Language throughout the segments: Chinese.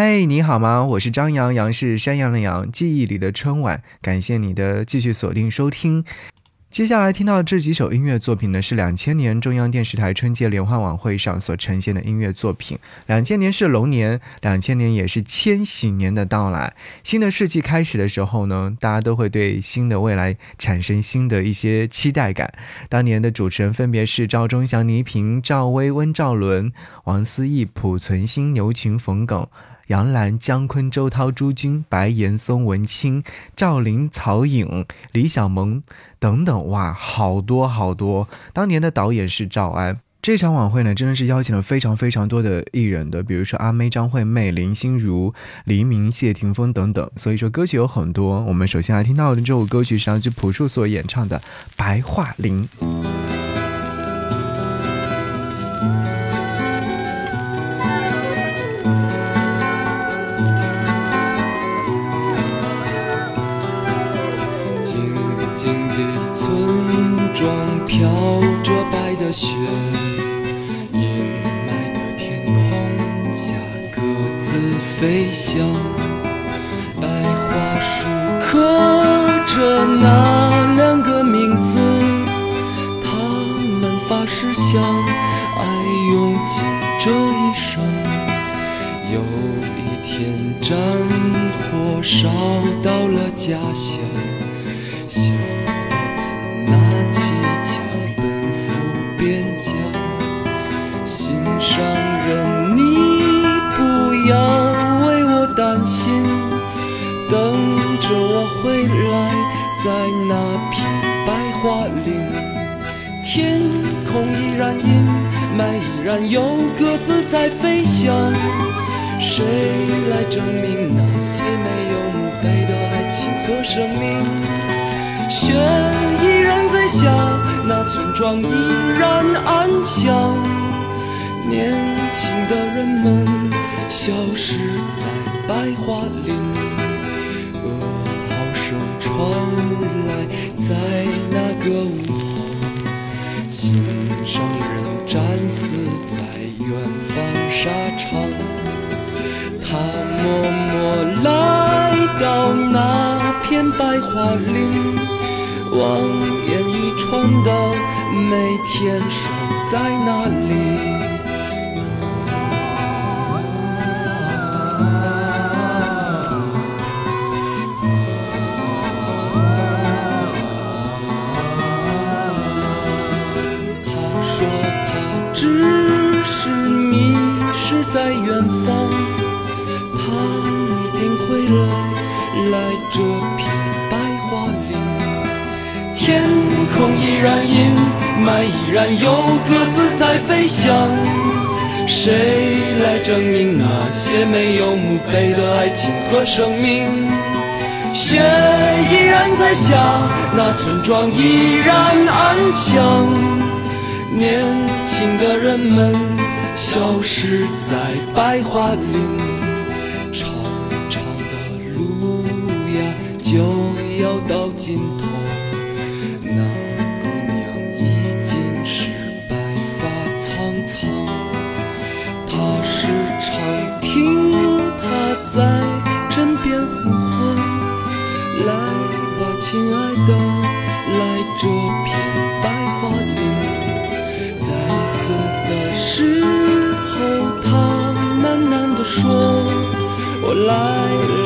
嗨，你好吗？我是张阳，阳是山羊的羊，记忆里的春晚。感谢你的继续锁定收听。接下来听到这几首音乐作品呢，是两千年中央电视台春节联欢晚会上所呈现的音乐作品。两千年是龙年，两千年也是千禧年的到来。新的世纪开始的时候呢，大家都会对新的未来产生新的一些期待感。当年的主持人分别是赵忠祥、倪萍、赵薇、温兆伦、王思义、濮存昕、牛群、冯耿。杨澜、姜昆、周涛、朱军、白岩松、文清、赵琳、曹颖、李小萌等等，哇，好多好多！当年的导演是赵安。这场晚会呢，真的是邀请了非常非常多的艺人的，比如说阿妹、张惠妹、林心如、黎明、谢霆锋等等。所以说歌曲有很多。我们首先来听到的这首歌曲是来自朴树所演唱的《白桦林》。雪，阴霾的天空下，各自飞翔。白桦树刻着那两个名字，他们发誓相爱，用尽这一生。有一天，战火烧到了家乡。花林天空依然阴霾，依然有鸽子在飞翔。谁来证明那些没有墓碑的爱情和生命？雪依然在下，那村庄依然安详。年轻的人们消失在白桦林，噩耗声传来，在个午后。心上人战死在远方沙场，他默默来到那片白桦林，望眼欲穿的每天守在那里。依然有鸽子在飞翔。谁来证明那些没有墓碑的爱情和生命？雪依然在下，那村庄依然安详。年轻的人们消失在白桦林，长长的路呀就要到尽头。那。来了，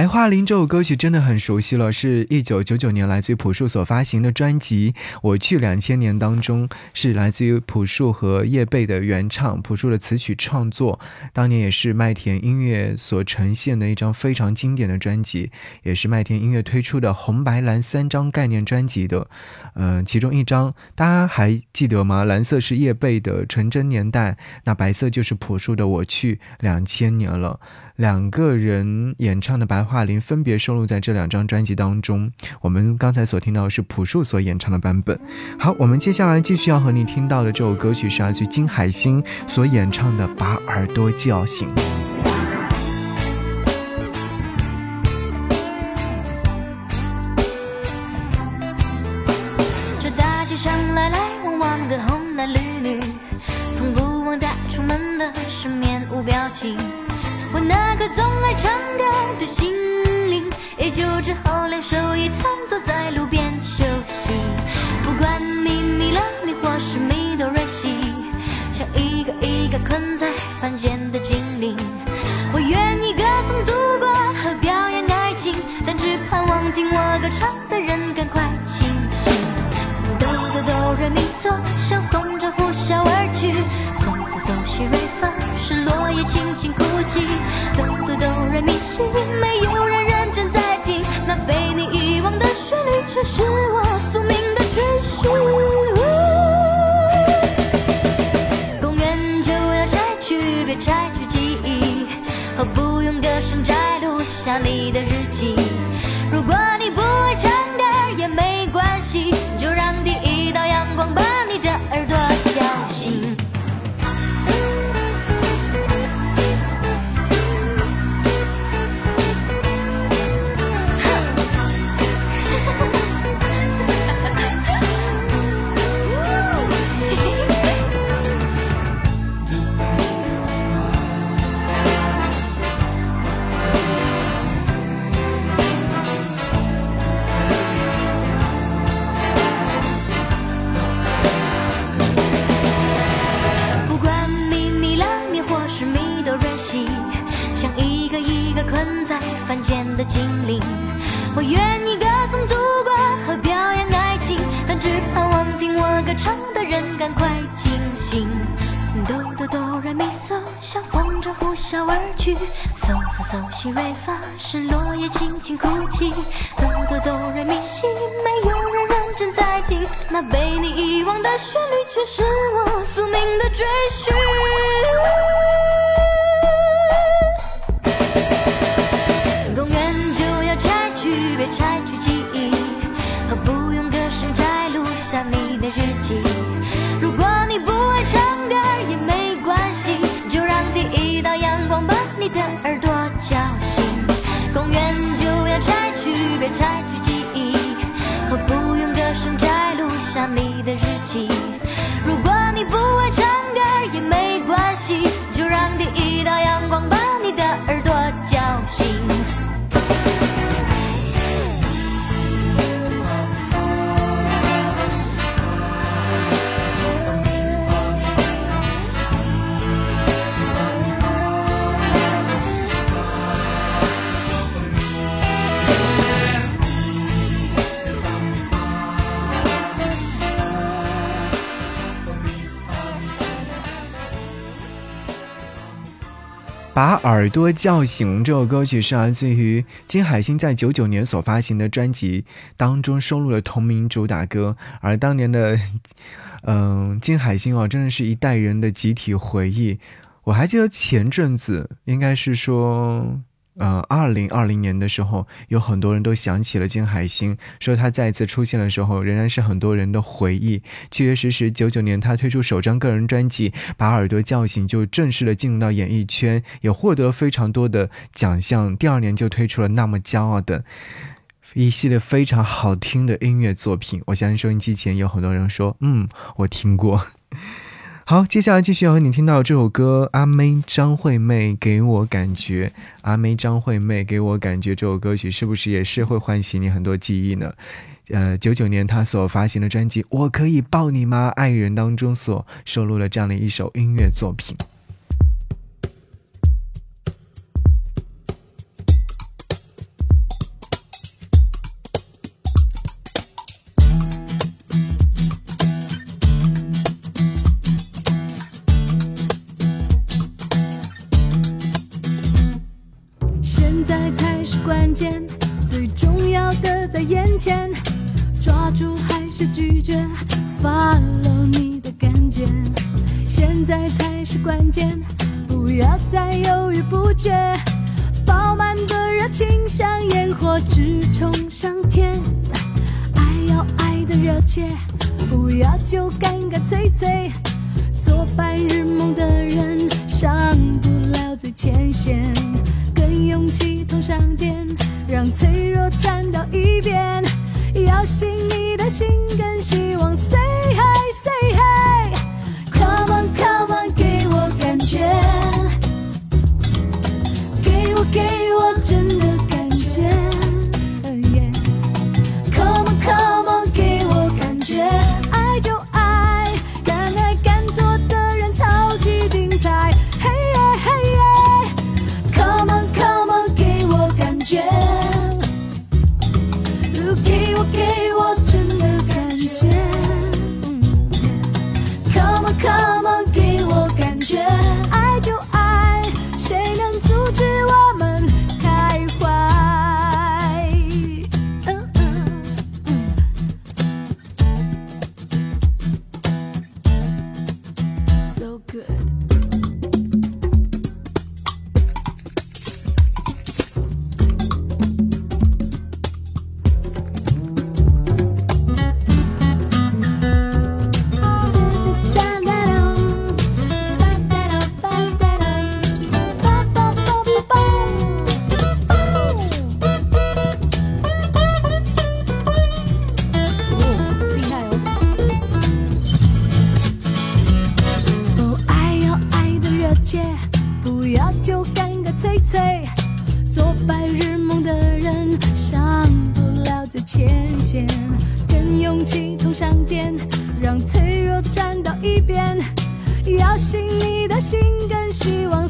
白桦林》这首歌曲真的很熟悉了，是一九九九年来自于朴树所发行的专辑《我去两千年》当中，是来自于朴树和叶蓓的原唱，朴树的词曲创作，当年也是麦田音乐所呈现的一张非常经典的专辑，也是麦田音乐推出的红白蓝三张概念专辑的，嗯，其中一张大家还记得吗？蓝色是叶蓓的《纯真年代》，那白色就是朴树的《我去两千年》了。两个人演唱的《白桦林》分别收录在这两张专辑当中。我们刚才所听到的是朴树所演唱的版本。好，我们接下来继续要和你听到的这首歌曲是来自金海心所演唱的《把耳朵叫醒》。就只好两手一摊坐在路边休息不管你。咪了咪或是迷哆瑞西像一个一个困在凡间的精灵我愿意歌颂祖国和表演爱情但只盼望听我歌唱的人赶快清醒哆哆哆瑞咪嗦像风筝呼啸而去嗦嗦嗦西瑞发是落叶轻轻哭泣哆是我宿命的追寻。公园就要拆去，别拆去记忆，何不用歌声摘录下你的日记。如果你不会唱歌也没关系，就让第一凡间的精灵。我愿意歌颂祖国和表扬爱情但只盼望听我歌唱的人赶快清醒。哆哆哆瑞咪嗦像风筝呼啸而去。嗦嗦嗦西瑞发是落叶轻轻哭泣。哆哆哆瑞咪西没有人认真在听。那被你遗忘的旋律却是我宿命的追寻。记。把耳朵叫醒这首歌曲是来自于金海心在九九年所发行的专辑当中收录的同名主打歌，而当年的，嗯，金海心哦，真的是一代人的集体回忆。我还记得前阵子，应该是说。呃，二零二零年的时候，有很多人都想起了金海心，说他再次出现的时候，仍然是很多人的回忆。确确实实，九九年他推出首张个人专辑《把耳朵叫醒》，就正式的进入到演艺圈，也获得了非常多的奖项。第二年就推出了《那么骄傲》的一系列非常好听的音乐作品。我相信收音机前有很多人说，嗯，我听过。好，接下来继续要和你听到这首歌，阿妹张惠妹给我感觉，阿妹张惠妹给我感觉，这首歌曲是不是也是会唤醒你很多记忆呢？呃，九九年她所发行的专辑《我可以抱你吗》，爱人当中所收录了这样的一首音乐作品。关键最重要的在眼前，抓住还是拒绝？Follow 你的感觉，现在才是关键。不要再犹豫不决，饱满的热情像烟火直冲上天。爱要爱的热切，不要就干干脆脆。做白日梦的人，上不了最前线。空气通上电让脆弱站到一边。摇醒你的心跟希望跟勇气通上电，让脆弱站到一边。要信你的心跟希望。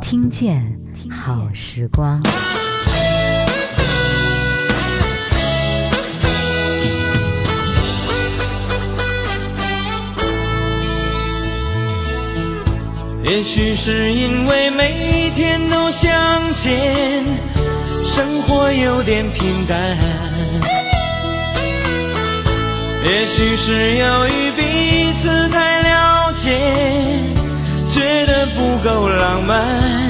听见好时光，也许是因为每天都相见，生活有点平淡，也许是由于彼此太了解。不够浪漫。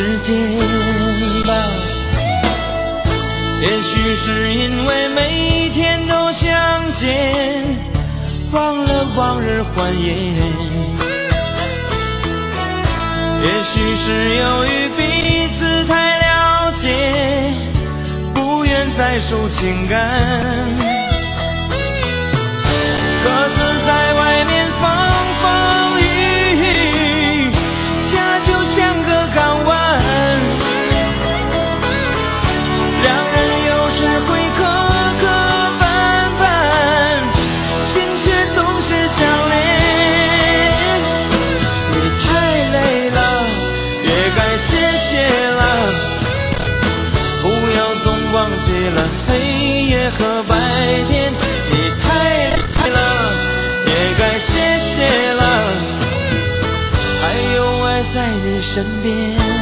时间吧，也许是因为每天都相见，忘了往日欢颜，也许是由于彼此太了解，不愿再受情感。各自在外面放风。忘记了黑夜和白天，你太太了，也该歇歇了，还有爱在你身边。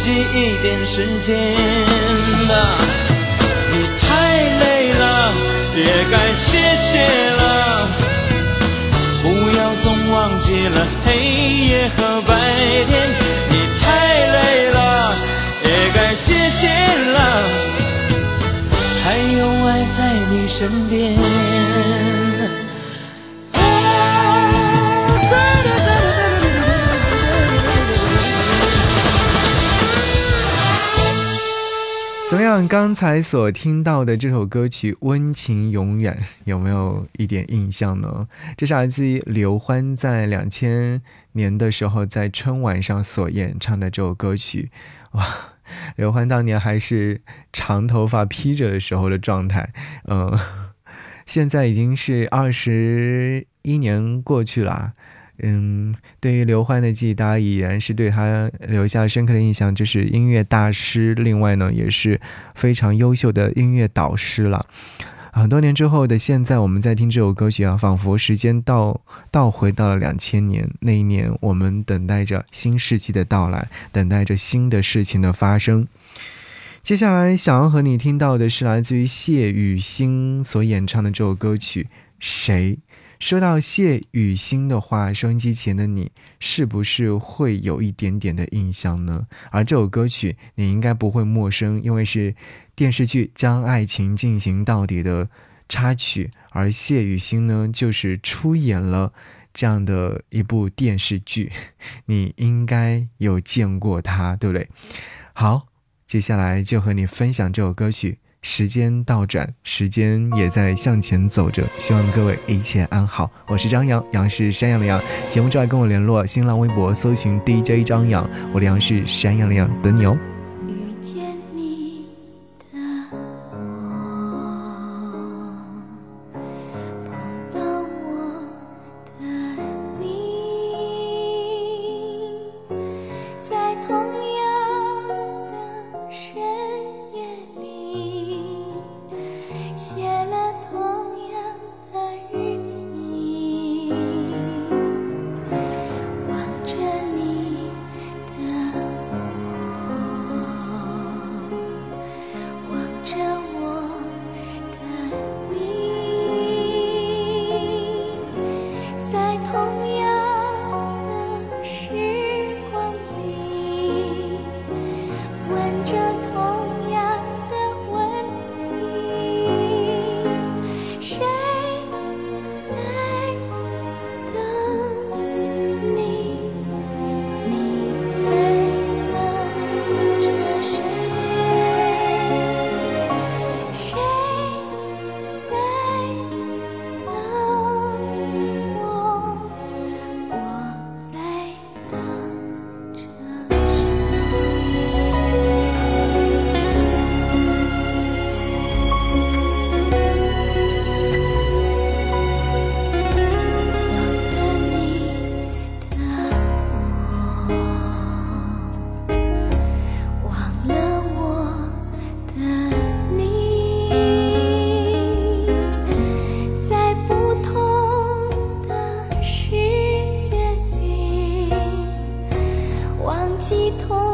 己一点时间的。你太累了，也该歇歇了，不要总忘记了黑夜和白天。你太累了，也该歇歇了，还有爱在你身边。怎么样？刚才所听到的这首歌曲《温情永远》，有没有一点印象呢？这是来自于刘欢在两千年的时候在春晚上所演唱的这首歌曲。哇，刘欢当年还是长头发披着的时候的状态，嗯，现在已经是二十一年过去了。嗯，对于刘欢的记忆，大家已然是对他留下深刻的印象，就是音乐大师，另外呢，也是非常优秀的音乐导师了。很多年之后的现在，我们在听这首歌曲啊，仿佛时间倒倒回到了两千年那一年，我们等待着新世纪的到来，等待着新的事情的发生。接下来想要和你听到的是来自于谢雨欣所演唱的这首歌曲《谁》。说到谢雨欣的话，收音机前的你是不是会有一点点的印象呢？而这首歌曲你应该不会陌生，因为是电视剧《将爱情进行到底》的插曲，而谢雨欣呢就是出演了这样的一部电视剧，你应该有见过她，对不对？好，接下来就和你分享这首歌曲。时间倒转，时间也在向前走着。希望各位一切安好。我是张扬，杨是山羊的羊。节目之外跟我联络，新浪微博搜寻 DJ 张扬，我的杨是山羊的羊，等你哦。回头。